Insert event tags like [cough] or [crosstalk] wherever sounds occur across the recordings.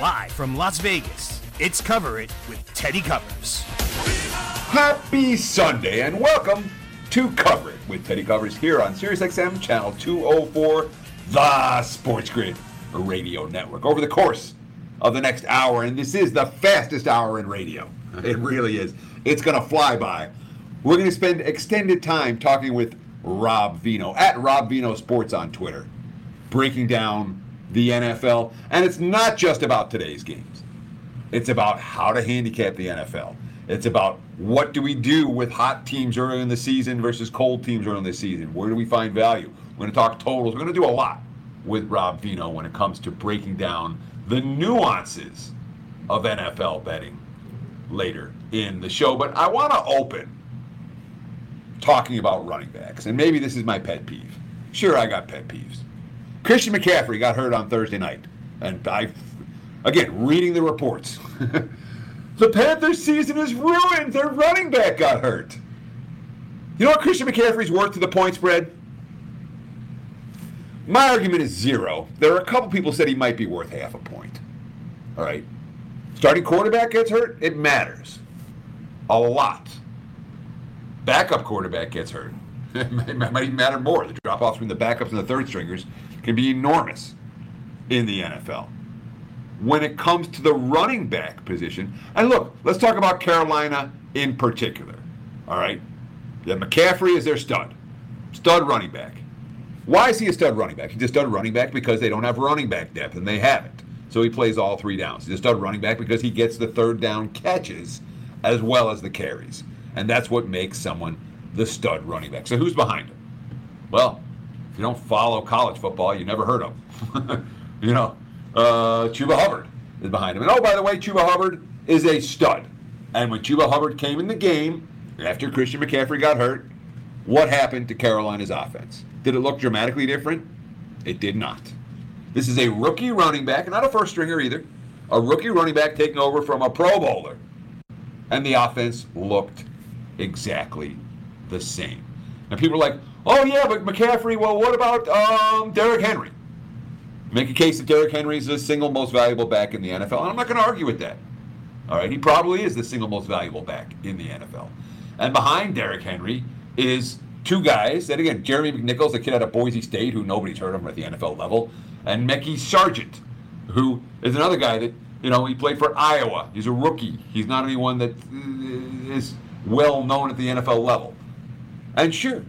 Live from Las Vegas, it's Cover It with Teddy Covers. Happy Sunday and welcome to Cover It with Teddy Covers here on SiriusXM Channel 204, the Sports Grid Radio Network. Over the course of the next hour, and this is the fastest hour in radio. [laughs] It really is. It's going to fly by. We're going to spend extended time talking with Rob Veno at Rob Veno Sports on Twitter, breaking down the NFL. And it's not just about today's games, it's about how to handicap the NFL. It's about what do we do with hot teams early in the season versus cold teams early in the season? Where do we find value? We're going to talk totals. We're going to do a lot with Rob Veno when it comes to breaking down the nuances of NFL betting later in the show. But I want to open talking about running backs. And maybe this is my pet peeve. Sure, I got pet peeves. Christian McCaffrey got hurt on Thursday night. And I, again, reading the reports. [laughs] the Panthers season is ruined. Their running back got hurt. You know what Christian McCaffrey's worth to the point spread? My argument is zero. There are a couple people said he might be worth half a point. All right. Starting quarterback gets hurt, it matters. A lot. Backup quarterback gets hurt. It [laughs] might even matter more. The drop offs between the backups and the third stringers can be enormous in the NFL. When it comes to the running back position, and look, let's talk about Carolina in particular. All right. Yeah, McCaffrey is their stud. Stud running back. Why is he a stud running back? He's a stud running back because they don't have running back depth, and they haven't. So he plays all three downs. He's a stud running back because he gets the third down catches as well as the carries. And that's what makes someone the stud running back. So who's behind him? Well, if you don't follow college football, you never heard of him. [laughs] you know, uh, Chuba Hubbard is behind him. And oh, by the way, Chuba Hubbard is a stud. And when Chuba Hubbard came in the game after Christian McCaffrey got hurt, what happened to Carolina's offense? Did it look dramatically different? It did not. This is a rookie running back, not a first stringer either. A rookie running back taking over from a Pro Bowler. And the offense looked exactly the same. And people are like, oh, yeah, but McCaffrey, well, what about um, Derrick Henry? Make a case that Derrick Henry is the single most valuable back in the NFL. And I'm not going to argue with that. All right, he probably is the single most valuable back in the NFL. And behind Derrick Henry is two guys, and again, Jeremy McNichols, the kid out of Boise State, who nobody's heard of at the NFL level, and Mekhi Sargent, who is another guy that, you know, he played for Iowa. He's a rookie. He's not anyone that is well known at the NFL level. And sure,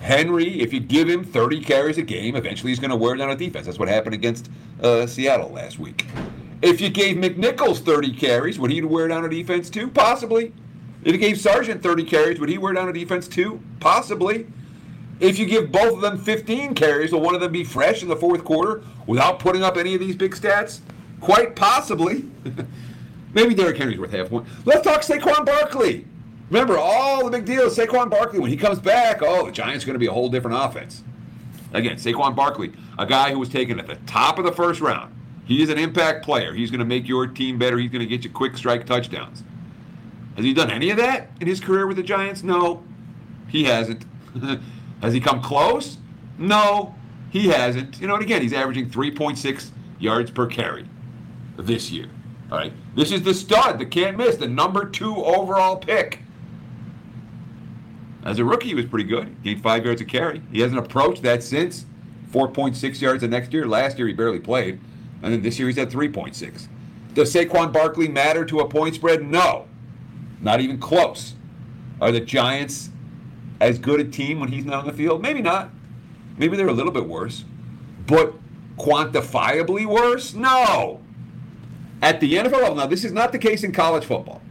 Henry, if you give him 30 carries a game, eventually he's going to wear down a defense. That's what happened against uh, Seattle last week. If you gave McNichols 30 carries, would he wear down a defense too? Possibly. If you gave Sargent 30 carries, would he wear down a defense too? Possibly. If you give both of them 15 carries, will one of them be fresh in the fourth quarter without putting up any of these big stats? Quite possibly. [laughs] Maybe Derrick Henry's worth half point. Let's talk Saquon Barkley. Remember all the big deals. Saquon Barkley, when he comes back, oh, the Giants are going to be a whole different offense. Again, Saquon Barkley, a guy who was taken at the top of the first round. He is an impact player. He's going to make your team better. He's going to get you quick strike touchdowns. Has he done any of that in his career with the Giants? No, he hasn't. [laughs] Has he come close? No, he hasn't. You know, and again, he's averaging 3.6 yards per carry this year. All right. This is the stud, the can't miss, the number two overall pick. As a rookie, he was pretty good. He gained five yards a carry. He hasn't approached that since. 4.6 yards the next year. Last year, he barely played. And then this year, he's at 3.6. Does Saquon Barkley matter to a point spread? No. Not even close. Are the Giants as good a team when he's not on the field? Maybe not. Maybe they're a little bit worse. But quantifiably worse? No. At the NFL level, now this is not the case in college football.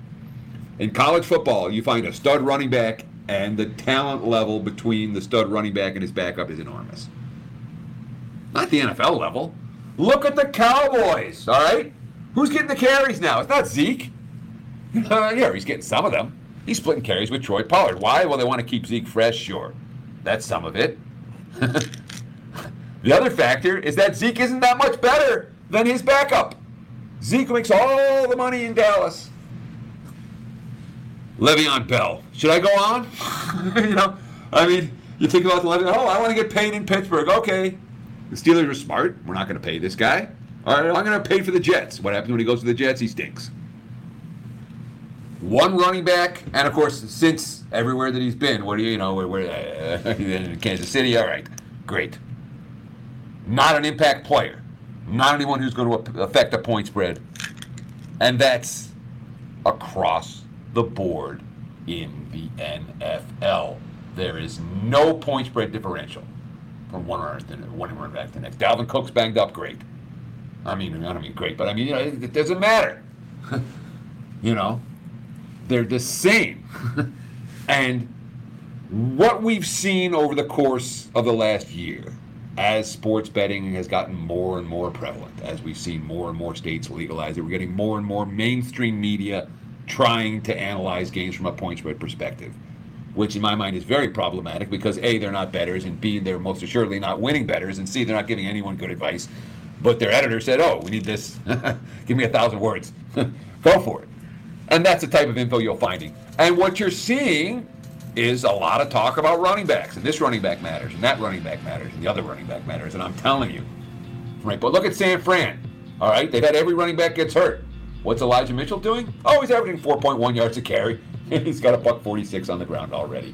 In college football, you find a stud running back and the talent level between the stud running back and his backup is enormous. Not the NFL level. Look at the Cowboys, all right? Who's getting the carries now? It's not Zeke. [laughs] Uh, yeah, he's getting some of them. He's splitting carries with Tony Pollard. Why? Well, they want to keep Zeke fresh, sure. That's some of it. [laughs] the other factor is that Zeke isn't that much better than his backup. Zeke makes all the money in Dallas. Le'Veon Bell. Should I go on? [laughs] you know, I mean, you think about the Le'Veon. Oh, I want to get paid in Pittsburgh. Okay, The Steelers are smart. We're not going to pay this guy. All right, I'm going to pay for the Jets. What happens when he goes to the Jets? He stinks. One running back, and of course, since everywhere that he's been, what do you, you know, where, where uh, in [laughs] Kansas City? All right, great. Not an impact player, not anyone who's going to affect a point spread, and that's across the board in the NFL. There is no point spread differential from one runner to one back to the next. Dalvin Cook's banged up, great. I mean, I don't mean great, but I mean, you know, it doesn't matter. [laughs] you know, they're the same. [laughs] and what we've seen over the course of the last year, as sports betting has gotten more and more prevalent, as we've seen more and more states legalize it, we're getting more and more mainstream media trying to analyze games from a point spread perspective which in my mind is very problematic because A, they're not bettors, and B, they're most assuredly not winning bettors, and C, they're not giving anyone good advice. But their editor said, oh, we need this. [laughs] Give me a thousand words. [laughs] Go for it. And that's the type of info you're finding. And what you're seeing is a lot of talk about running backs, and this running back matters, and that running back matters, and the other running back matters. And I'm telling you, right? But look at San Fran. All right, they've had every running back gets hurt. What's Elijah Mitchell doing? Oh, he's averaging 4.1 yards a carry. And [laughs] he's got a buck 46 on the ground already.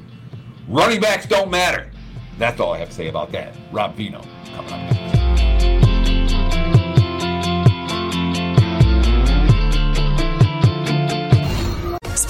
Running backs don't matter. That's all I have to say about that. Rob Veno coming up next.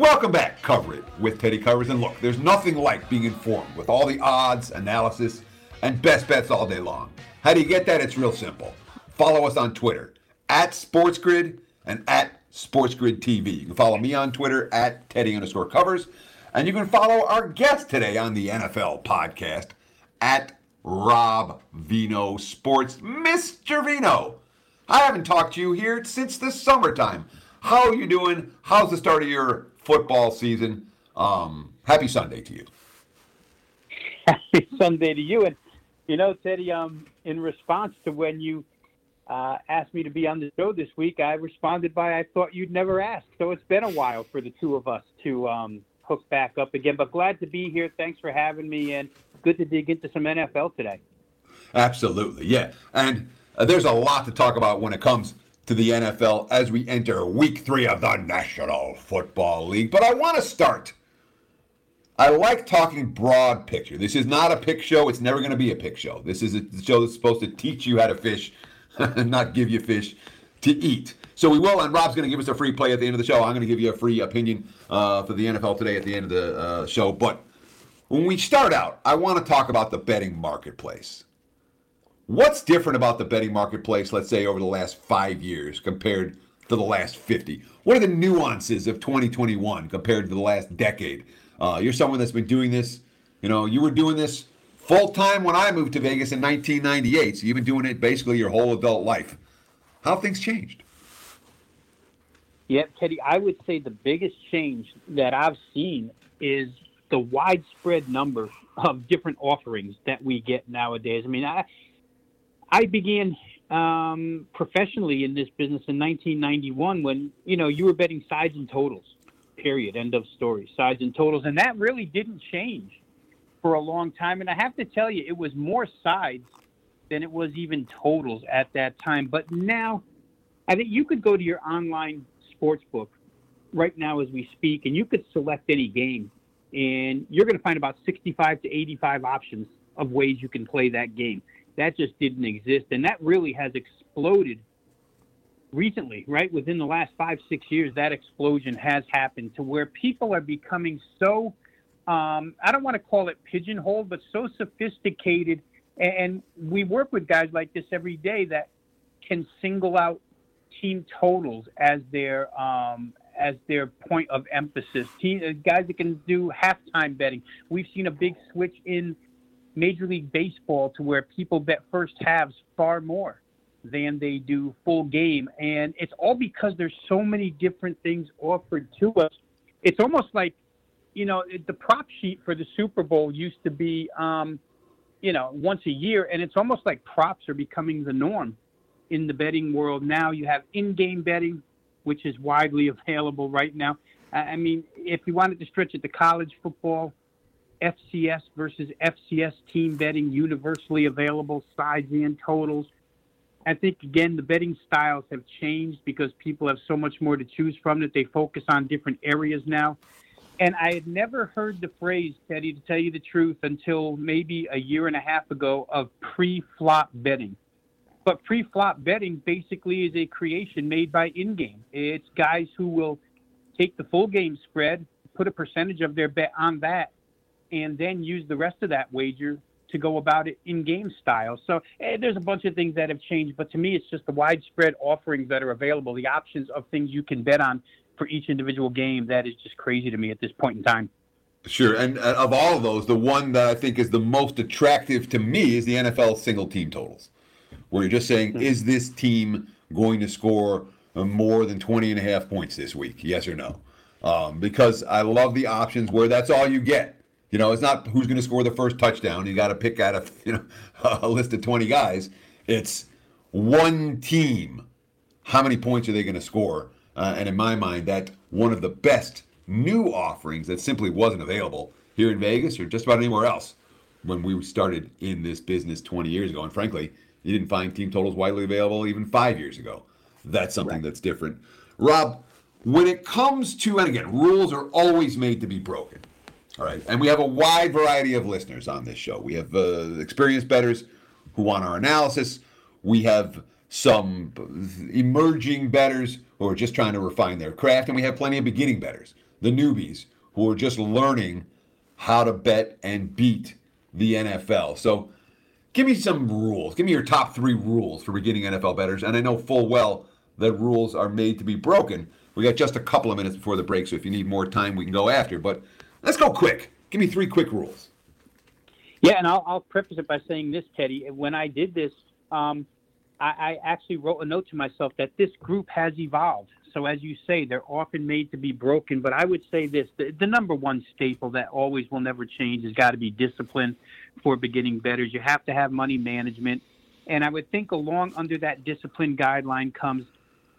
Welcome back, Cover It with Teddy Covers. And look, there's nothing like being informed with all the odds, analysis, and best bets all day long. How do you get that? It's real simple. Follow us on Twitter at SportsGrid and at SportsGrid TV. You can follow me on Twitter at Teddy underscore covers. And you can follow our guest today on the NFL podcast at Rob Veno Sports. Mr. Veno, I haven't talked to you here since the summertime. How are you doing? How's the start of your football season. Um, happy Sunday to you. Happy [laughs] Sunday to you. And, you know, Teddy, um, in response to when you uh, asked me to be on the show this week, I responded by I thought you'd never ask. So it's been a while for the two of us to um, back up again. But glad to be here. Thanks for having me. And good to dig into some NFL today. Absolutely. Yeah. And uh, there's a lot to talk about when it comes to the NFL as we enter week three of the National Football League. But I want to start. I like talking broad picture. This is not a pick show. It's never going to be a pick show. This is a show that's supposed to teach you how to fish, [laughs] not give you fish to eat. So we will, and Rob's going to give us a free play at the end of the show. I'm going to give you a free opinion uh, for the NFL today at the end of the uh, show. But when we start out, I want to talk about the betting marketplace. What's different about the betting marketplace, let's say, over the last five years compared to the last 50? What are the nuances of 2021 compared to the last decade? Uh, you're someone that's been doing this, you know, you were doing this full time when I moved to Vegas in 1998. So you've been doing it basically your whole adult life. How things changed? Yeah, Teddy, I would say the biggest change that I've seen is the widespread number of different offerings that we get nowadays. I mean, I, I began um, professionally in this business in 1991 when you know you were betting sides and totals. Period. End of story. Sides and totals, and that really didn't change for a long time. And I have to tell you, it was more sides than it was even totals at that time. But now, I think you could go to your online sports book right now as we speak, and you could select any game, and you're going to find about 65 to 85 options of ways you can play that game. That just didn't exist. And that really has exploded recently, right? Within the last five, six years, that explosion has happened to where people are becoming so, um, I don't want to call it pigeonholed, but so sophisticated. And we work with guys like this every day that can single out team totals as their um, as their point of emphasis. Team, uh, guys that can do halftime betting. We've seen a big switch in Major League Baseball to where people bet first halves far more than they do full game, and it's all because there's so many different things offered to us. It's almost like, you know, the prop sheet for the Super Bowl used to be, um, you know, once a year, and it's almost like props are becoming the norm in the betting world now. You have in-game betting, which is widely [laughs] available right now. I mean, if you wanted to stretch it to college football, FCS versus FCS team betting universally available, sides and totals. I think again the betting styles have changed because people have so much more to choose from that they focus on different areas now. And I had never heard the phrase, Teddy, to tell you the truth, until maybe a year and a half ago of pre-flop betting. But pre-flop betting basically is a creation made by in-game. It's guys who will take the full game spread, put a percentage of their bet on that, and then use the rest of that wager to go about it in game style. So eh, there's a bunch of things that have changed, but to me, it's just the widespread offerings that are available, the options of things you can bet on for each individual game. That is just crazy to me at this point in time. Sure, and uh, of all of those, the one that I think is the most attractive to me is the NFL single team totals, where you're just saying, mm-hmm. is this team going to score more than 20 and a half points this week? Yes or no? Um, because I love the options where that's all you get. You know, it's not who's going to score the first touchdown. You got to pick out of [laughs] you know a list of twenty guys. It's one team. How many points are they going to score? Uh, and in my mind, that one of the best new offerings that simply wasn't available here in Vegas or just about anywhere else when we started in this business 20 years ago. And frankly, you didn't find team totals widely available even five years ago. That's something right. that's different. Rob, when it comes to, and again, rules are always made to be broken. All right. And we have a wide variety of listeners on this show. We have uh, experienced bettors who want our analysis. We have some emerging bettors who are just trying to refine their craft. And we have plenty of beginning bettors, the newbies, who are just learning how to bet and beat the NFL. So give me some rules. Give me your top three rules for beginning NFL bettors. And I know full well that rules are made to be broken. We got just a couple of minutes before the break, so if you need more time, we can go after. But Let's go quick. Give me three quick rules. Yeah, and I'll, I'll preface it by saying this, Teddy. When I did this, um, I, I actually wrote a note to myself that this group has evolved. So, as you say, they're often made to be broken. But I would say this the, the number one staple that always will never change has got to be discipline for beginning bettors. You have to have money management. And I would think along under that discipline guideline comes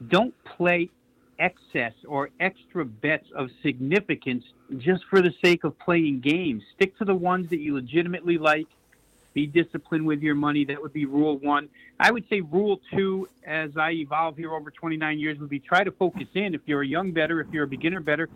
don't play excess or extra bets of significance just for the sake of playing games. Stick to the ones that you legitimately like. Be disciplined with your money. That would be rule one. I would say rule two, as I evolve here over 29 years, would be try to focus in. If you're a young bettor, if you're a beginner bettor,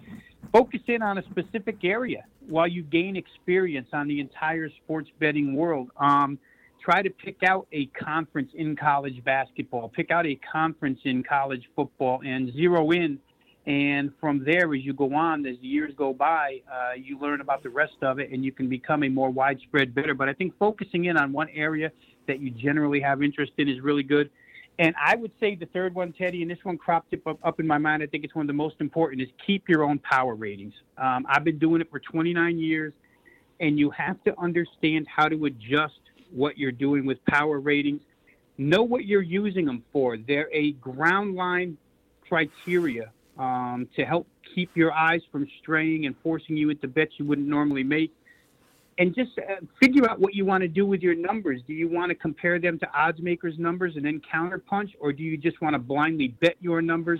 focus in on a specific area while you gain experience on the entire sports betting world. Um, try to pick out a conference in college basketball, pick out a conference in college football, and zero in. And from there, as you go on, as years go by, uh, you learn about the rest of it, and you can become a more widespread bettor. But I think focusing in on one area that you generally have interest in is really good. And I would say the third one, Teddy, and this one cropped up, up in my mind. I think it's one of the most important is keep your own power ratings. Um, I've been doing it for 29 years, and you have to understand how to adjust what you're doing with power ratings. Know what you're using them for. They're a ground line criteria um, to help keep your eyes from straying and forcing you into bets you wouldn't normally make. And just uh, figure out what you want to do with your numbers. Do you want to compare them to odds makers' numbers and then counterpunch, or do you just want to blindly bet your numbers?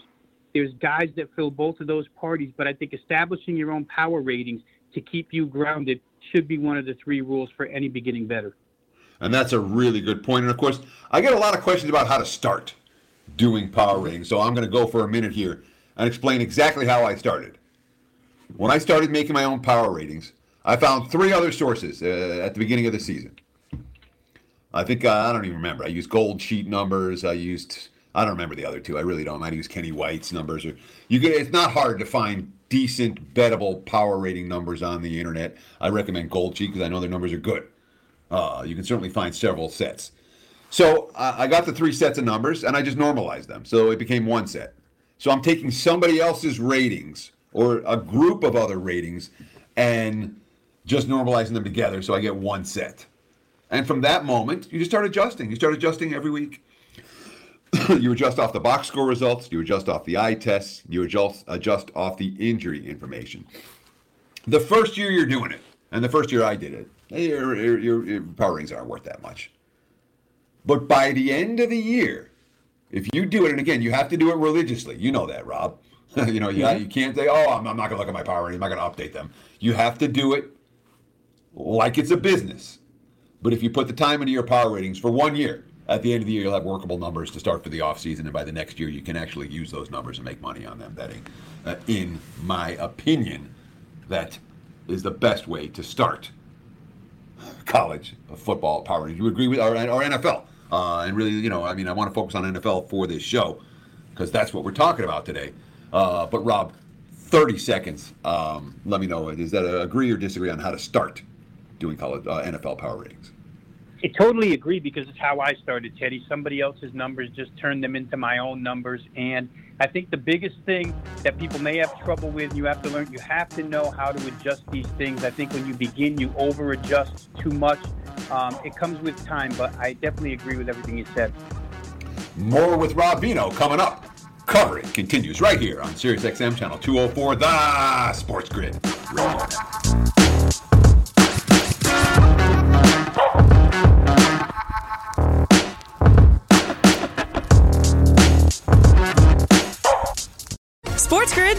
There's guys that fill both of those parties, but I think establishing your own power ratings to keep you grounded should be one of the three rules for any beginning bettor. And that's a really good point. And of course, I get a lot of questions about how to start doing power ratings. So I'm going to go for a minute here and explain exactly how I started. When I started making my own power ratings, I found three other sources uh, at the beginning of the season. I think uh, I don't even remember. I used gold sheet numbers. I used I don't remember the other two. I really don't. I use Kenny White's numbers. Or you get it's not hard to find decent bettable power rating numbers on the internet. I recommend Gold Sheet because I know their numbers are good. Uh, you can certainly find several sets. So uh, I got the three sets of numbers and I just normalized them. So it became one set. So I'm taking somebody else's ratings or a group of other ratings and just normalizing them together so I get one set. And from that moment, you just start adjusting. You start adjusting every week. [coughs] you adjust off the box score results, you adjust off the eye tests, you adjust, adjust off the injury information. The first year you're doing it, and the first year I did it, your, your, your power ratings aren't worth that much. But by the end of the year, if you do it, and again, you have to do it religiously. You know that, Rob. [laughs] you know, you, mm-hmm. you can't say, oh, I'm, I'm not going to look at my power ratings. I'm not going to update them. You have to do it like it's a business. But if you put the time into your power ratings for one year, at the end of the year, you'll have workable numbers to start for the offseason. And by the next year, you can actually use those numbers and make money on them betting. Uh, in my opinion, that is the best way to start college football power ratings. You agree with our, our NFL? Uh, and really, you know, I mean, I want to focus on NFL for this show because that's what we're talking about today. Uh, but Rob, 30 seconds. Um, let me know. Is that a agree or disagree on how to start doing college uh, NFL power ratings? I totally agree because it's how I started, Teddy. Somebody else's numbers just turned them into my own numbers. And I think the biggest thing that people may have trouble with, you have to learn, you have to know how to adjust these things. I think when you begin, you over adjust too much. Um, it comes with time, but I definitely agree with everything you said. More with Rob Veno coming up. Coverage continues right here on SiriusXM Channel 204, The Sports Grid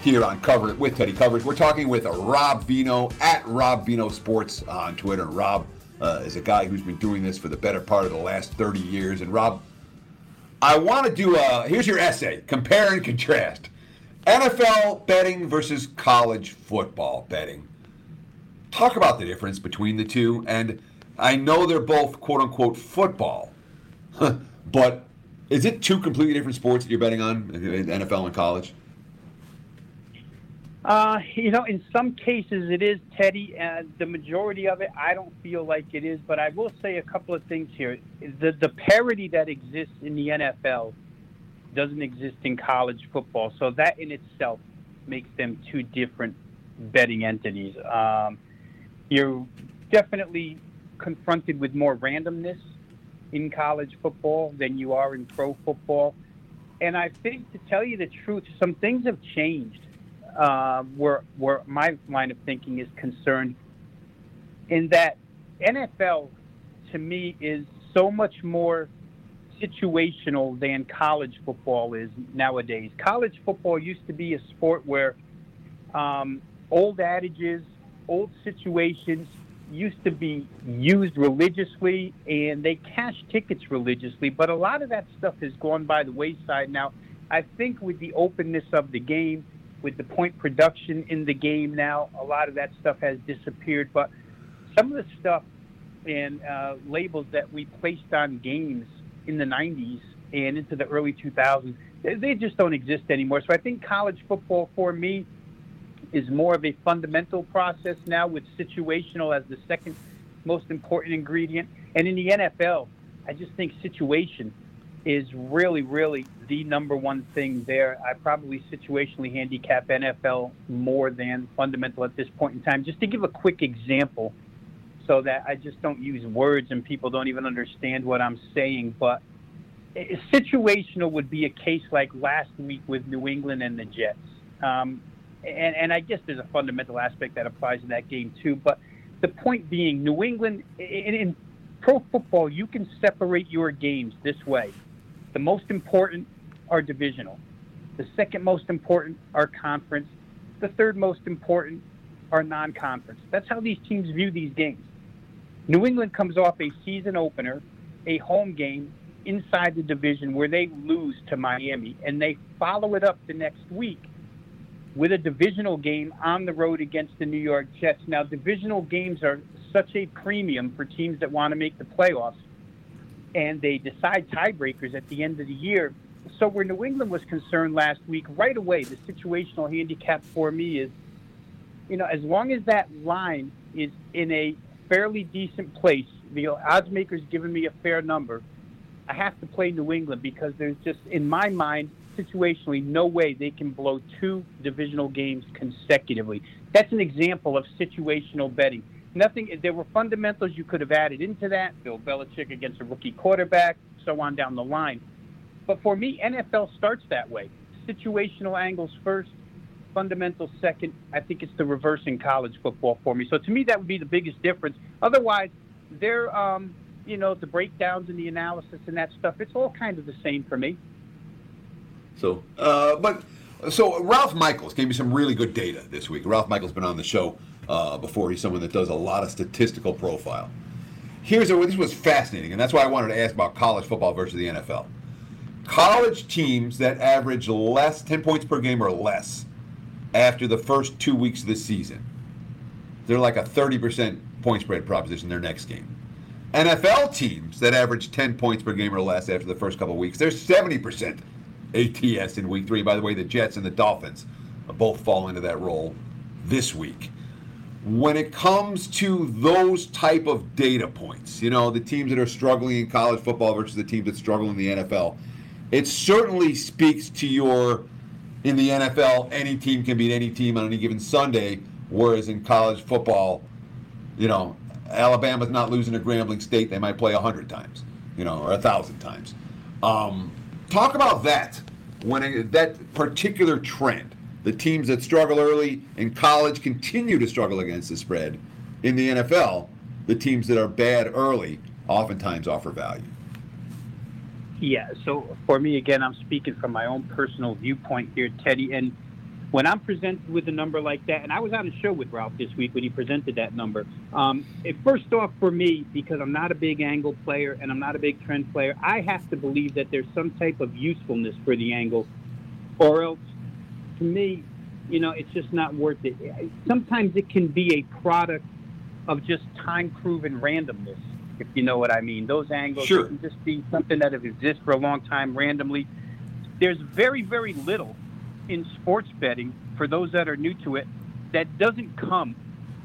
here on Cover It with Teddy Coverage. We're talking with Rob Veno at Rob Veno Sports on Twitter. Rob uh, is a guy who's been doing this for the better part of the last 30 years. And Rob, I want to do a here's your essay compare and contrast NFL betting versus college football betting. Talk about the difference between the two. And I know they're both quote unquote football, [laughs] but is it two completely different sports that you're betting on, NFL and college? Uh, you know, in some cases it is Teddy, and the majority of it, I don't feel like it is. But I will say a couple of things here. The the parity that exists in the NFL doesn't exist in college football, so that in itself makes them two different betting entities. Um, you're definitely confronted with more randomness in college football than you are in pro football, and I think to tell you the truth, some things have changed uh, where where my line of thinking is concerned, in that NFL to me is so much more situational than college football is nowadays. College football used to be a sport where um, old adages, old situations used to be used religiously and they cash tickets religiously, but a lot of that stuff has gone by the wayside now. I think with the openness of the game, with the point production in the game now, a lot of that stuff has disappeared. But some of the stuff and uh, labels that we placed on games in the 90s and into the early 2000s, they, they just don't exist anymore. So I think college football for me is more of a fundamental process now with situational as the second most important ingredient. And in the NFL, I just think situation is really, really the number one thing there. I probably situationally handicap NFL more than fundamental at this point in time. Just to give a quick example, so that I just don't use words and people don't even understand what I'm saying, but situational would be a case like last week with New England and the Jets. Um, and, and I guess there's a fundamental aspect that applies in that game too. But the point being, New England, in, in pro football, you can separate your games this way the most important are divisional. The second most important are conference. The third most important are non conference. That's how these teams view these games. New England comes off a season opener, a home game inside the division where they lose to Miami, and they follow it up the next week with a divisional game on the road against the New York Jets. Now, divisional games are such a premium for teams that want to make the playoffs, and they decide tiebreakers at the end of the year. So, where New England was concerned last week, right away, the situational handicap for me is, you know, as long as that line is in a fairly decent place, the odds makers giving me a fair number, I have to play New England because there's just, in my mind, situationally, no way they can blow two divisional games consecutively. That's an example of situational betting. Nothing. There were fundamentals you could have added into that. Bill Belichick against a rookie quarterback, so on down the line. But for me, NFL starts that way. Situational angles first, fundamentals second. I think it's the reverse in college football for me. So to me, that would be the biggest difference. Otherwise, they're, um, you know, the breakdowns and the analysis and that stuff. It's all kind of the same for me. So, uh, but so Ralph Michaels gave me some really good data this week. Ralph Michaels been on the show uh, before. He's someone that does a lot of statistical profile. Here's a, this was fascinating, and that's why I wanted to ask about college football versus the NFL. College teams that average less, 10 points per game or less, after the first two weeks of the season, they're like a 30% point spread proposition their next game. NFL teams that average 10 points per game or less after the first couple weeks, they're 70% ATS in week three. By the way, the Jets and the Dolphins both fall into that role this week. When it comes to those type of data points, you know, the teams that are struggling in college football versus the teams that struggle in the NFL, it certainly speaks to your in the NFL, any team can beat any team on any given Sunday, whereas in college football, you know, Alabama's not losing to Grambling State. They might play 100 times, you know, or 1,000 times. Um, talk about that when it, that particular trend. The teams that struggle early in college continue to struggle against the spread. In the NFL, the teams that are bad early oftentimes offer value. Yeah, so for me, again, I'm speaking from my own personal viewpoint here, Teddy. And when I'm presented with a number like that, and I was on a show with Ralph this week when he presented that number. Um, it, first off, for me, because I'm not a big angle player and I'm not a big trend player, I have to believe that there's some type of usefulness for the angle, or else, to me, you know, it's just not worth it. Sometimes it can be a product of just time-proven randomness, if you know what I mean. Those angles sure. can just be something that have existed for a long time randomly. There's very, very little in sports betting, for those that are new to it, that doesn't come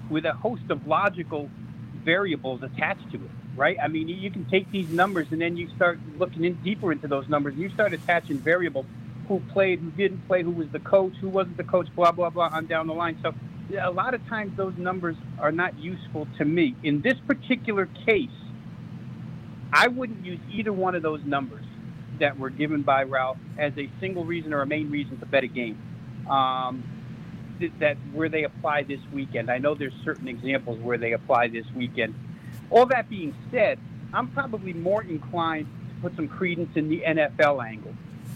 with a host of logical variables attached to it, right? I mean, you can take these numbers and then you start looking in deeper into those numbers and you start attaching variables who played, who didn't play, who was the coach, who wasn't the coach, blah, blah, blah, on down the line. So a lot of times those numbers are not useful to me. In this particular case, I wouldn't use either one of those numbers that were given by Ralph as a single reason or a main reason to bet a game. Um, that where they apply this weekend. I know there's certain examples where they apply this weekend. All that being said, I'm probably more inclined to put some credence in the NFL angle,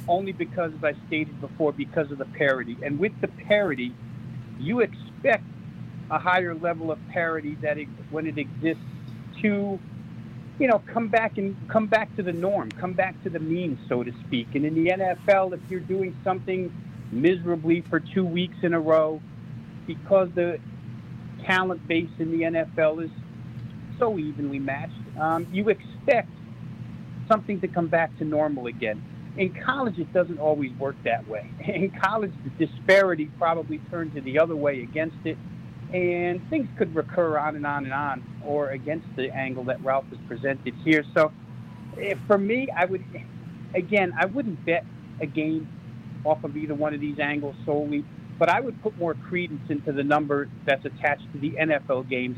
only because, as I stated before, because of the parity. And with the parity, you expect a higher level of parity that it, when it exists to you know, come back and come back to the norm, come back to the mean, so to speak. And in the NFL, if you're doing something miserably for two weeks in a row, because the talent base in the NFL is so evenly matched, um, you expect something to come back to normal again. In college, it doesn't always work that way. [laughs] In college, the disparity probably turns it the other way against it and things could recur on and on and on, or against the angle that Ralph has presented here. So, eh, for me, I would, again, I wouldn't bet a game off of either one of these angles solely, but I would put more credence into the number that's attached to the NFL games,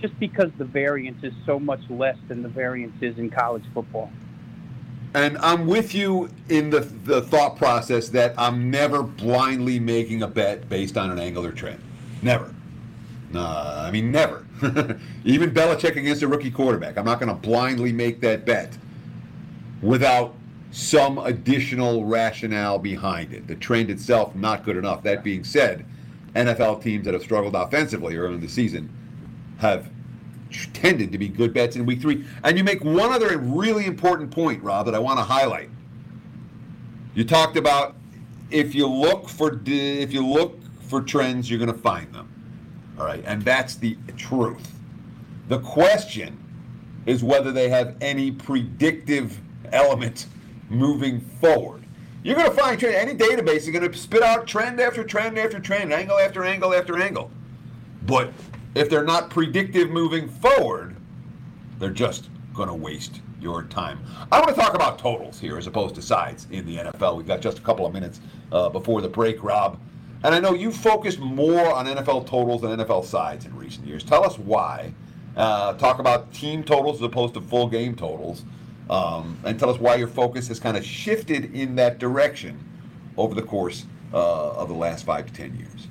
just because the variance is so much less than the variance is in college football. And I'm with you in the, the thought process that I'm never blindly making a bet based on an angle or trend. Never. Uh, I mean, never. [laughs] Even Belichick against a rookie quarterback. I'm not going to blindly make that bet without some additional rationale behind it. The trend itself not good enough. That being said, NFL teams that have struggled offensively early in the season have tended to be good bets in week three. And you make one other really important point, Rob, that I want to highlight. You talked about if you look for if you look for trends, you're going to find them. All right, and that's the truth. The question is whether they have any predictive element moving forward. You're going to find trend. Any database is going to spit out trend after trend after trend, angle after angle after angle. But if they're not predictive moving forward, they're just going to waste your time. I want to talk about totals here as opposed to sides in the NFL. We've got just a couple of minutes uh, before the break, Rob. And I know you focused more on NFL totals than NFL sides in recent years. Tell us why. Uh, talk about team totals as opposed to full game totals. Um, and tell us why your focus has kind of shifted in that direction over the course uh, of the last five to ten years.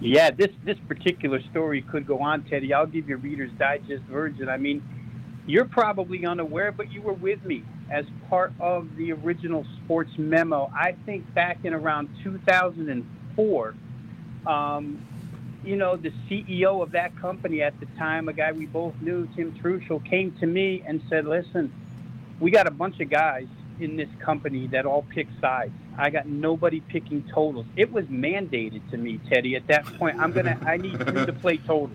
Yeah, this this particular story could go on, Teddy. I'll give your Reader's Digest version. I mean, you're probably unaware, but you were with me as part of the original sports memo. I think back in around 2004, um, you know, the CEO of that company at the time, a guy we both knew, Tim Truschel, came to me and said, listen, we got a bunch of guys in this company that all pick sides. I got nobody picking totals. It was mandated to me, Teddy. At that point, I'm gonna. I need you to play totals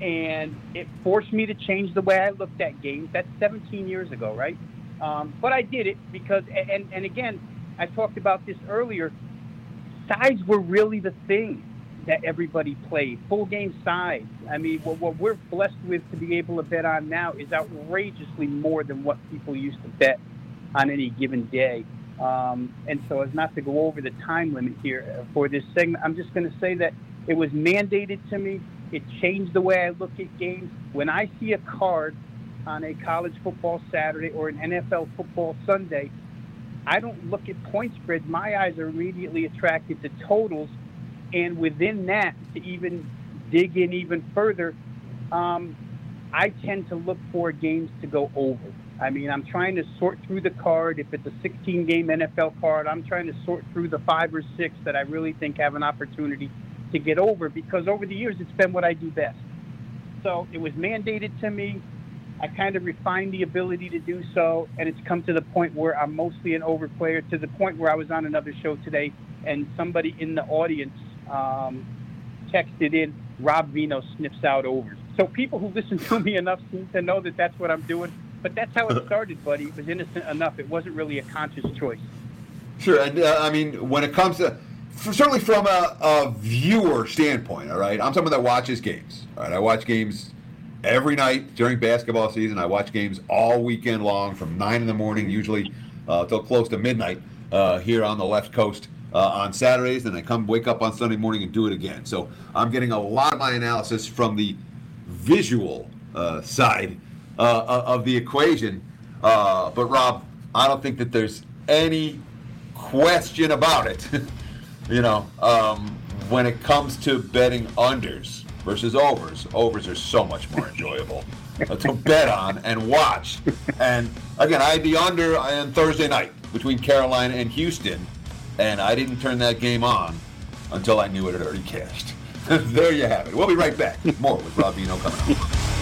and it forced me to change the way I looked at games. That's 17 years ago, right? Um, but I did it because, and, and again, I talked about this earlier. Sides were really the thing that everybody played. Full game sides. I mean, what, what we're blessed with to be able to bet on now is outrageously more than what people used to bet on any given day. Um, and so, as not to go over the time limit here for this segment, I'm just going to say that it was mandated to me it changed the way I look at games. When I see a card on a college football Saturday or an NFL football Sunday, I don't look at point spread. My eyes are immediately attracted to totals. And within that, to even dig in even further, um, I tend to look for games to go over. I mean, I'm trying to sort through the card. If it's a 16 game NFL card, I'm trying to sort through the five or six that I really think have an opportunity to get over because over the years it's been what I do best. So it was mandated to me. I kind of refined the ability to do so, and it's come to the point where I'm mostly an over player. To the point where I was on another show today, and somebody in the audience um, texted in, "Rob Veno sniffs out overs." So people who listen to me enough seem to know that that's what I'm doing. But that's how it [laughs] started, buddy. It was innocent enough. It wasn't really a conscious choice. Sure, and uh, I mean, when it comes to certainly from a, a, viewer standpoint, all right. I'm someone that watches games. All right, I watch games every night during basketball season. I watch games all weekend long, from nine in the morning usually uh, till close to midnight uh, here on the left coast uh, on Saturdays. Then I come wake up on Sunday morning and do it again. So I'm getting a lot of my analysis from the visual uh, side uh, of the equation. Uh, but Rob, I don't think that there's any question about it. [laughs] you know, um, when it comes to betting unders versus overs, overs are so much more enjoyable [laughs] to bet on and watch. And again, I had the under on Thursday night between Carolina and Houston, and I didn't turn that game on until I knew it had already cashed. [laughs] there you have it. We'll be right back. More with Rob Veno coming up.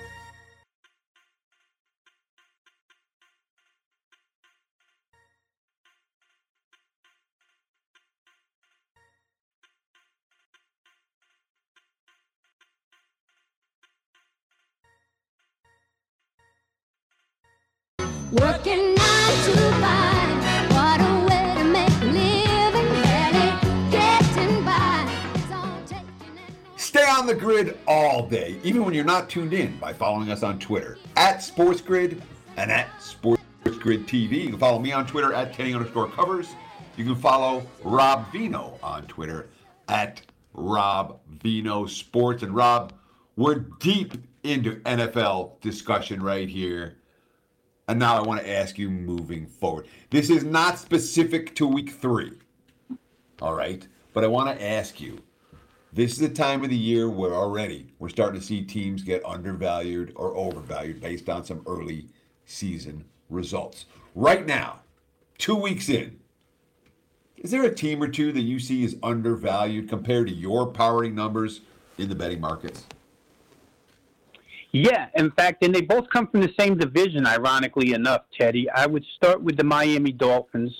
Working nine to five, what a way to make a living, barely getting by. Stay on the grid all day, even when you're not tuned in, by following us on Twitter at SportsGrid and at SportsGrid TV. You can follow me on Twitter at Kenny underscore covers. You can follow Rob Veno on Twitter at Rob Veno Sports. And Rob, We're deep into NFL discussion right here. And now I want to ask you moving forward. This is not specific to week three. All right. But I want to ask you this is the time of the year where already we're starting to see teams get undervalued or overvalued based on some early season results. Right now, two weeks in, is there a team or two that you see is undervalued compared to your powering numbers in the betting markets? Yeah, in fact, and they both come from the same division, ironically enough, Teddy. I would start with the Miami Dolphins.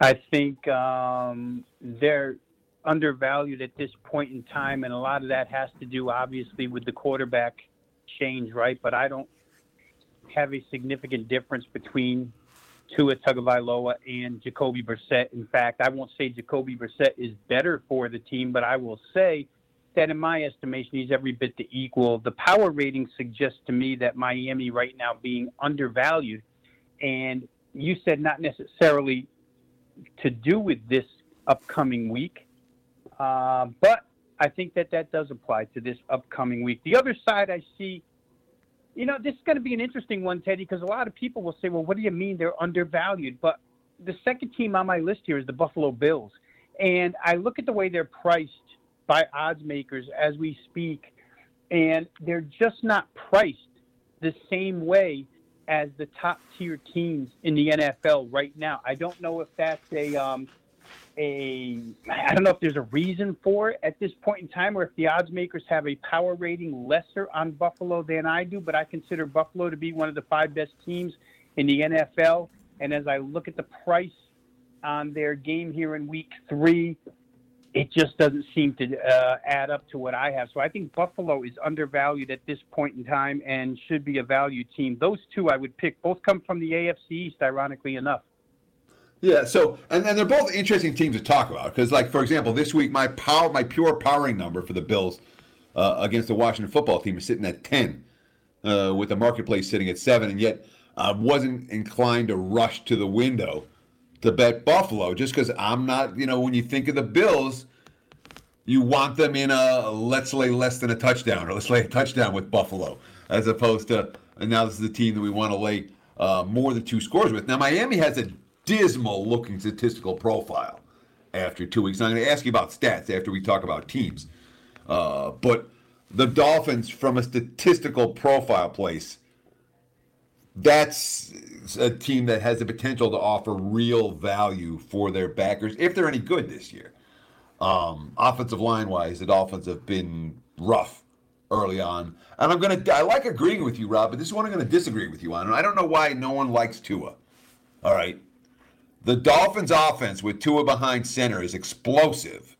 I think um, they're undervalued at this point in time, and a lot of that has to do, obviously, with the quarterback change, right? But I don't have a significant difference between Tua Tagovailoa and Jacoby Brissett. In fact, I won't say Jacoby Brissett is better for the team, but I will say that in my estimation, he's every bit the equal. The power rating suggests to me that Miami right now being undervalued, and you said not necessarily to do with this upcoming week, uh, but I think that that does apply to this upcoming week. The other side I see, you know, this is going to be an interesting one, Teddy, because a lot of people will say, well, what do you mean they're undervalued? But the second team on my list here is the Buffalo Bills. And I look at the way they're priced by odds makers as we speak, and they're just not priced the same way as the top tier teams in the NFL right now. I don't know if that's a um, a I don't know if there's a reason for it at this point in time, or if the odds makers have a power rating lesser on Buffalo than I do. But I consider Buffalo to be one of the five best teams in the NFL. And as I look at the price on their game here in Week Three, it just doesn't seem to uh, add up to what I have. So I think Buffalo is undervalued at this point in time and should be a value team. Those two I would pick. Both come from the AFC East, ironically enough. Yeah. So, and then they're both interesting teams to talk about because, like, for example, this week my power, my pure powering number for the Bills uh, against the Washington football team is sitting at ten, uh, with the marketplace sitting at seven, and yet I wasn't inclined to rush to the window to bet Buffalo just because I'm not, you know, when you think of the Bills, you want them in a let's lay less than a touchdown or let's lay a touchdown with Buffalo as opposed to, and now this is the team that we want to lay uh, more than two scores with. Now, Miami has a dismal looking statistical profile after two weeks. I'm going to ask you about stats after we talk about teams. Uh, but the Dolphins, from a statistical profile place, that's a team that has the potential to offer real value for their backers if they're any good this year. Um, offensive line wise, the Dolphins have been rough early on, and I'm gonna I like agreeing with you, Rob, but this is one I'm gonna disagree with you on, and I don't know why no one likes Tua. All right, the Dolphins' offense with Tua behind center is explosive.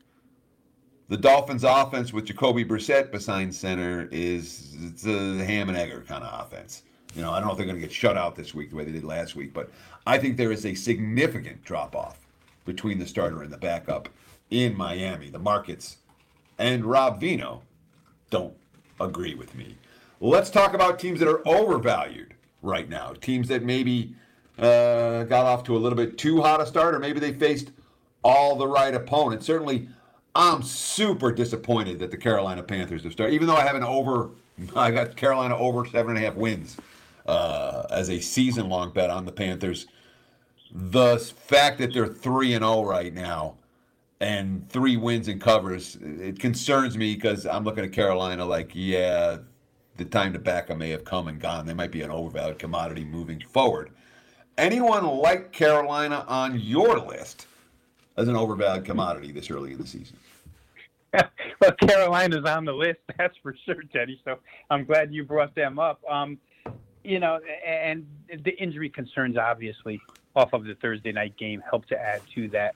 The Dolphins' offense with Jacoby Brissett behind center is it's a ham and egger kind of offense. You know, I don't know if they're going to get shut out this week the way they did last week, but I think there is a significant drop off between the starter and the backup in Miami. The markets and Rob Veno don't agree with me. Let's talk about teams that are overvalued right now. Teams that maybe uh, got off to a little bit too hot a start, or maybe they faced all the right opponents. Certainly, I'm super disappointed that the Carolina Panthers have started, even though I have an over, [laughs] I got Carolina over seven and a half wins uh, as a season long bet on the Panthers. The fact that they're 3 and 0 right now and three wins and covers, it concerns me because I'm looking at Carolina like, yeah, the time to back them may have come and gone. They might be an overvalued commodity moving forward. Anyone like Carolina on your list as an overvalued commodity this early in the season? [laughs] well, Carolina's on the list, [laughs] that's for sure, Teddy. So I'm glad you brought them up. Um, you know, and the injury concerns, obviously, off of the Thursday night game, help to add to that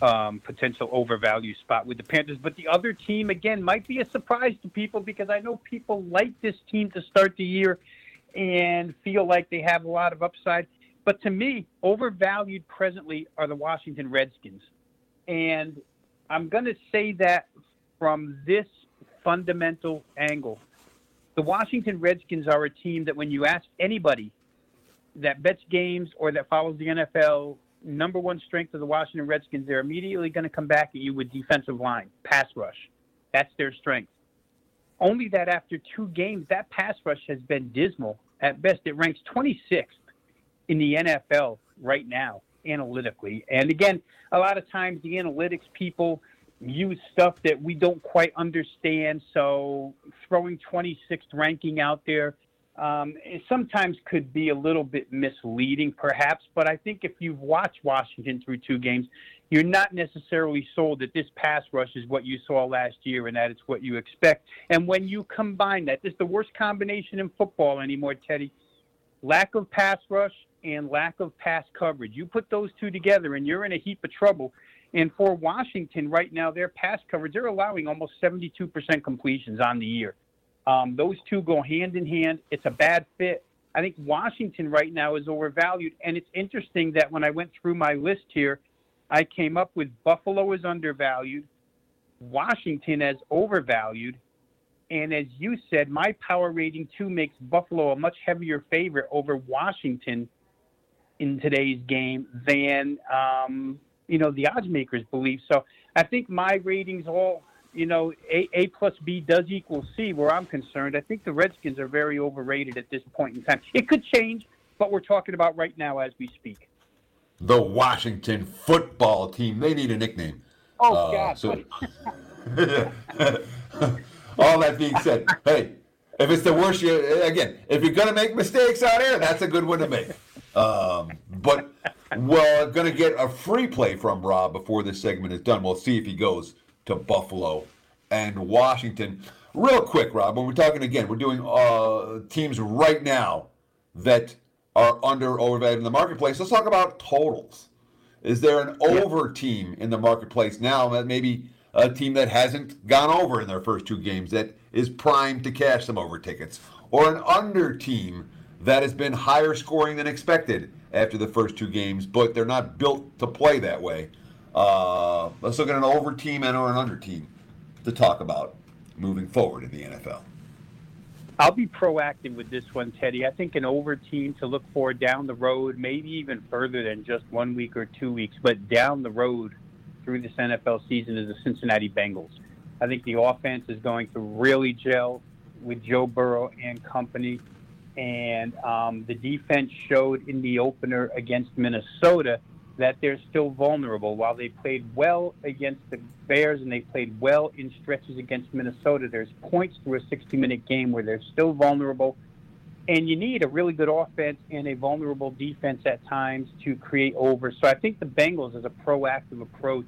um, potential overvalue spot with the Panthers. But the other team, again, might be a surprise to people because I know people like this team to start the year and feel like they have a lot of upside. But to me, overvalued presently are the Washington Redskins. And I'm going to say that from this fundamental angle the Washington Redskins are a team that when you ask anybody that bets games or that follows the NFL, number one strength of the Washington Redskins, they're immediately going to come back at you with defensive line, pass rush. That's their strength. only that after two games, that pass rush has been dismal. At best, it ranks 26th in the NFL right now, analytically. And again, a lot of times the analytics people use stuff that we don't quite understand. So throwing 26th ranking out there um, sometimes could be a little bit misleading, perhaps. But I think if you've watched Washington through two games, you're not necessarily sold that this pass rush is what you saw last year and that it's what you expect. And when you combine that, this is the worst combination in football anymore, Teddy. Lack of pass rush and lack of pass coverage. You put those two together and you're in a heap of trouble. And for Washington right now, their pass coverage, they're allowing almost 72% completions on the year. Um, those two go hand in hand. It's a bad fit. I think Washington right now is overvalued. And it's interesting that when I went through my list here, I came up with Buffalo is undervalued, Washington as overvalued. And as you said, my power rating two makes Buffalo a much heavier favorite over Washington in today's game than um, you know the odds makers believe. So I think my ratings all you know, A, A plus B does equal C where I'm concerned. I think the Redskins are very overrated at this point in time. It could change, but we're talking about right now as we speak. The Washington football team. They need a nickname. Oh, uh, God. So, [laughs] all that being said, hey, if it's the worst, year again, if you're going to make mistakes out here, that's a good one to make. Um, but we're going to get a free play from Rob before this segment is done. We'll see if he goes to Buffalo and Washington. Real quick, Rob, when we're talking again, we're doing uh, teams right now that are under overvalued in the marketplace. Let's talk about totals. Is there an over team in the marketplace now that maybe a team that hasn't gone over in their first two games that is primed to cash some over tickets? Or an under team that has been higher scoring than expected after the first two games, but they're not built to play that way? Uh, let's look at an over team and or an under team to talk about moving forward in the NFL. I'll be proactive with this one, Teddy. I think an over team to look for down the road, maybe even further than just one week or two weeks, but down the road through this NFL season is the Cincinnati Bengals. I think the offense is going to really gel with Joe Burrow and company. And um, the defense showed in the opener against Minnesota that they're still vulnerable. While they played well against the Bears and they played well in stretches against Minnesota, there's points through a 60 minute game where they're still vulnerable. And you need a really good offense and a vulnerable defense at times to create over. So I think the Bengals, as a proactive approach,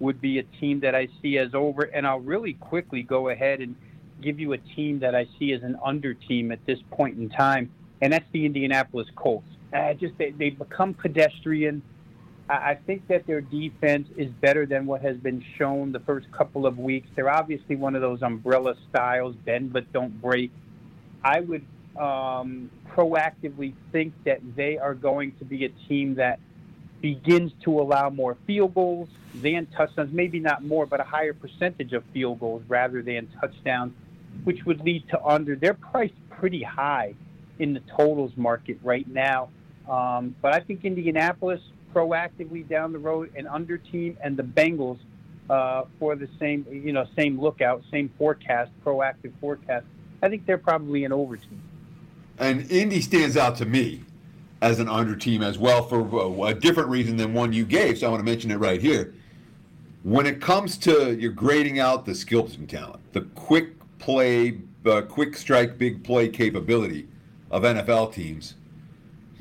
would be a team that I see as over. And I'll really quickly go ahead and give you a team that I see as an under team at this point in time, and that's the Indianapolis Colts. Uh, just they, they've become pedestrian I think that their defense is better than what has been shown the first couple of weeks. They're obviously one of those umbrella styles, bend but don't break. I would um, proactively think that they are going to be a team that begins to allow more field goals than touchdowns, maybe not more, but a higher percentage of field goals rather than touchdowns, which would lead to under. They're priced pretty high in the totals market right now. Um, but I think Indianapolis proactively down the road an under team and the Bengals uh, for the same you know same lookout, same forecast, proactive forecast. I think they're probably an over team. And Indy stands out to me as an under team as well for a different reason than one you gave. So I want to mention it right here. When it comes to you're grading out the skills and talent, the quick play, uh, quick strike, big play capability of NFL teams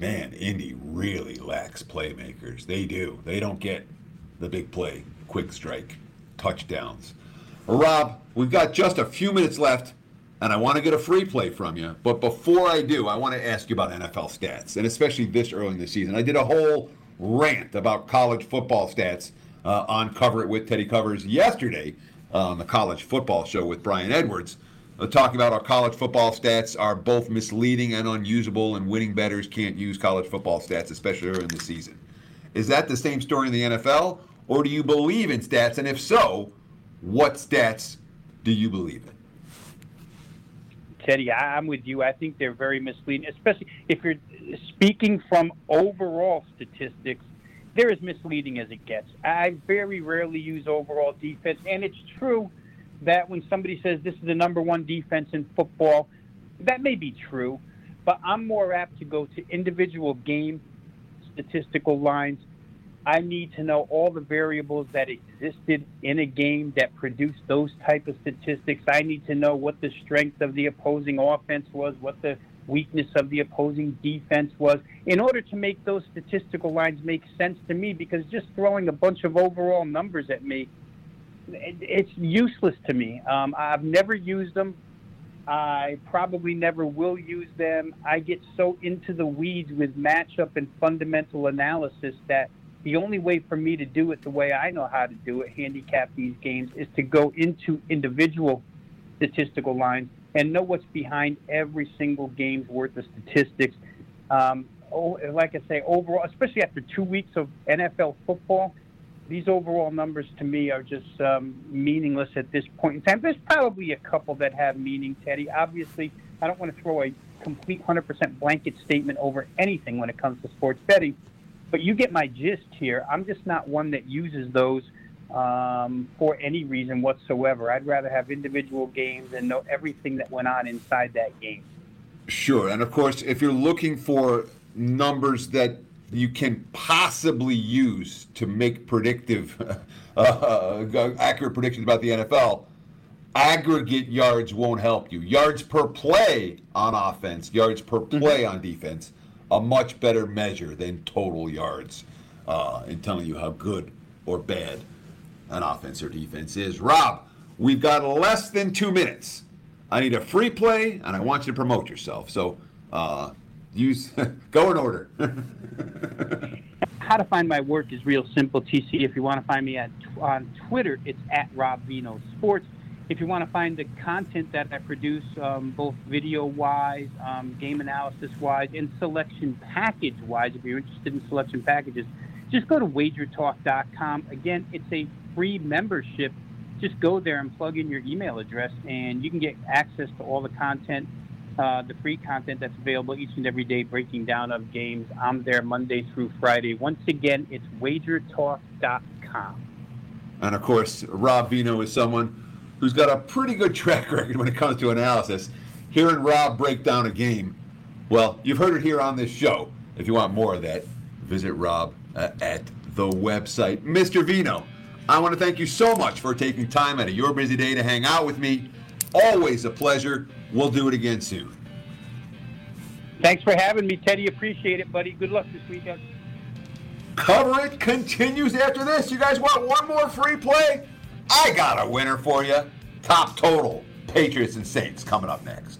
man, Indy really lacks playmakers. They do. They don't get the big play, quick strike, touchdowns. Rob, we've got just a few minutes left, and I want to get a free play from you. But before I do, I want to ask you about NFL stats, and especially this early in the season. I did a whole rant about college football stats uh, on Cover It with Teddy Covers yesterday on the college football show with Brian Edwards uh, talking about our college football stats are both misleading and unusable, and winning bettors can't use college football stats, especially in the season. Is that the same story in the NFL, or do you believe in stats? And if so, what stats do you believe in? Teddy, I'm with you. I think they're very misleading, especially if you're speaking from overall statistics. They're as misleading as it gets. I very rarely use overall defense, and it's true that when somebody says this is the number one defense in football, that may be true, but I'm more apt to go to individual game statistical lines. I need to know all the variables that existed in a game that produced those type of statistics. I need to know what the strength of the opposing offense was, what the weakness of the opposing defense was, in order to make those statistical lines make sense to me. Because just throwing a bunch of overall numbers at me, it's useless to me. Um, I've never used them. I probably never will use them. I get so into the weeds with matchup and fundamental analysis that the only way for me to do it the way I know how to do it, handicap these games, is to go into individual statistical lines and know what's behind every single game's worth of statistics. Um, oh, like I say, overall, especially after two weeks of NFL football, these overall numbers to me are just um, meaningless at this point in time. There's probably a couple that have meaning, Teddy. Obviously, I don't want to throw a complete 100% blanket statement over anything when it comes to sports betting, but you get my gist here. I'm just not one that uses those um, for any reason whatsoever. I'd rather have individual games and know everything that went on inside that game. Sure. And of course, if you're looking for numbers that you can possibly use to make predictive, [laughs] uh, accurate predictions about the NFL, aggregate yards won't help you. Yards per play on offense, yards per play on defense, a much better measure than total yards uh, in telling you how good or bad an offense or defense is. Rob, we've got less than two minutes. I need a free play, and I want you to promote yourself. So, uh, use [laughs] go in order. [laughs] How to find my work is real simple, TC. If you want to find me at on Twitter, it's at Rob Veno Sports. If you want to find the content that I produce, um, both video-wise, um, game analysis-wise, and selection package-wise, if you're interested in selection packages, just go to wagertalk.com. Again, it's a free membership. Just go there and plug in your email address, and you can get access to all the content, uh, the free content that's available each and every day, breaking down of games. I'm there Monday through Friday. Once again, it's wagertalk.com. And of course, Rob Veno is someone who's got a pretty good track [laughs] record when it comes to analysis. Hearing Rob break down a game, well, you've heard it here on this show. If you want more of that, visit Rob uh, at the website. Mr. Veno, I want to thank you so much for taking time out of your busy day to hang out with me. Always a pleasure. We'll do it again soon. Thanks for having me, Teddy. Appreciate it, buddy. Good luck this weekend. Cover it continues after this. You guys want one more free play? I got a winner for you. Top total. Patriots and Saints coming up next.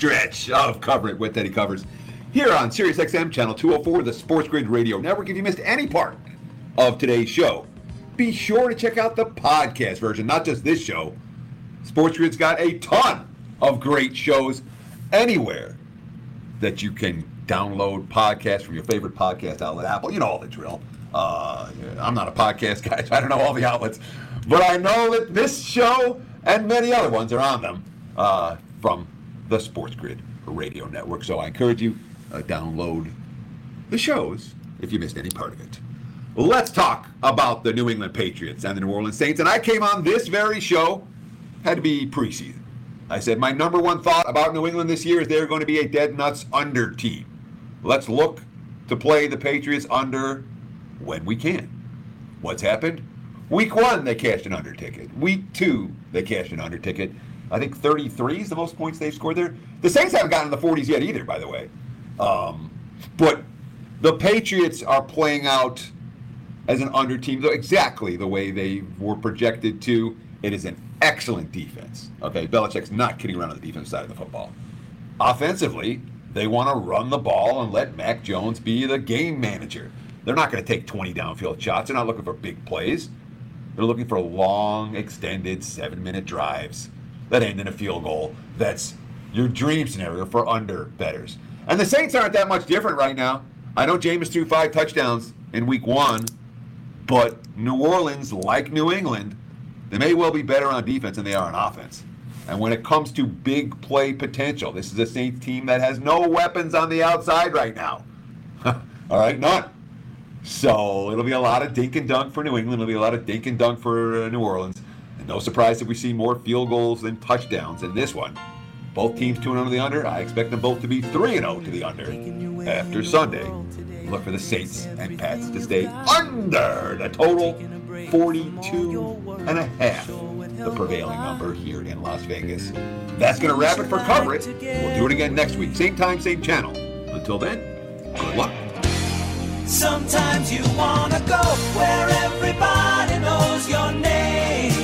stretch of Cover It with Teddy Covers here on Sirius XM Channel 204, the Sports Grid Radio Network. If you missed any part of today's show, be sure to check out the podcast version, not just this show. Sports Grid's got a ton of great shows anywhere that you can download podcasts from your favorite podcast outlet, Apple. You know all the drill. Uh, I'm not a podcast guy, [laughs] so I don't know all the outlets, but I know that this show and many other ones are on them uh, from the Sports Grid Radio Network. So I encourage you uh, download the shows if you missed any part of it. Let's talk about the New England Patriots and the New Orleans Saints. And I came on this very show, had to be preseason. I said my number one thought about New England this year is they're going to be a dead nuts under team. Let's look to play the Patriots under when we can. What's happened? Week one, they cashed an under ticket. Week two, they cashed an under ticket. I think 33 is the most points they've scored there. The Saints haven't gotten in the 40s yet either, by the way. Um, but the Patriots are playing out as an under team, though exactly the way they were projected to. It is an excellent defense. Okay, Belichick's not kidding around on the defense side of the football. Offensively, they want to run the ball and let Mac Jones be the game manager. They're not going to take 20 downfield shots. They're not looking for big plays. They're looking for long, extended seven minute drives that end in a field goal. That's your dream scenario for under bettors. And the Saints aren't that much different right now. I know Jameis threw five touchdowns in week one, but New Orleans, like New England, they may well be better on defense than they are on offense. And when it comes to big play potential, this is a Saints team that has no weapons on the outside right now. [laughs] All right, none. So it'll be a lot of dink and dunk for New England. It'll be a lot of dink and dunk for uh, New Orleans. No surprise that we see more field goals than touchdowns in this one. Both teams 2 0 to the under. I expect them both to be 3 0 to the under after Sunday. Look for the Saints and Pats to stay under the total 42 and a half, the prevailing number here in Las Vegas. That's going to wrap it for coverage. We'll do it again next week. Same time, same channel. Until then, good luck. Sometimes you want to go where everybody knows your name.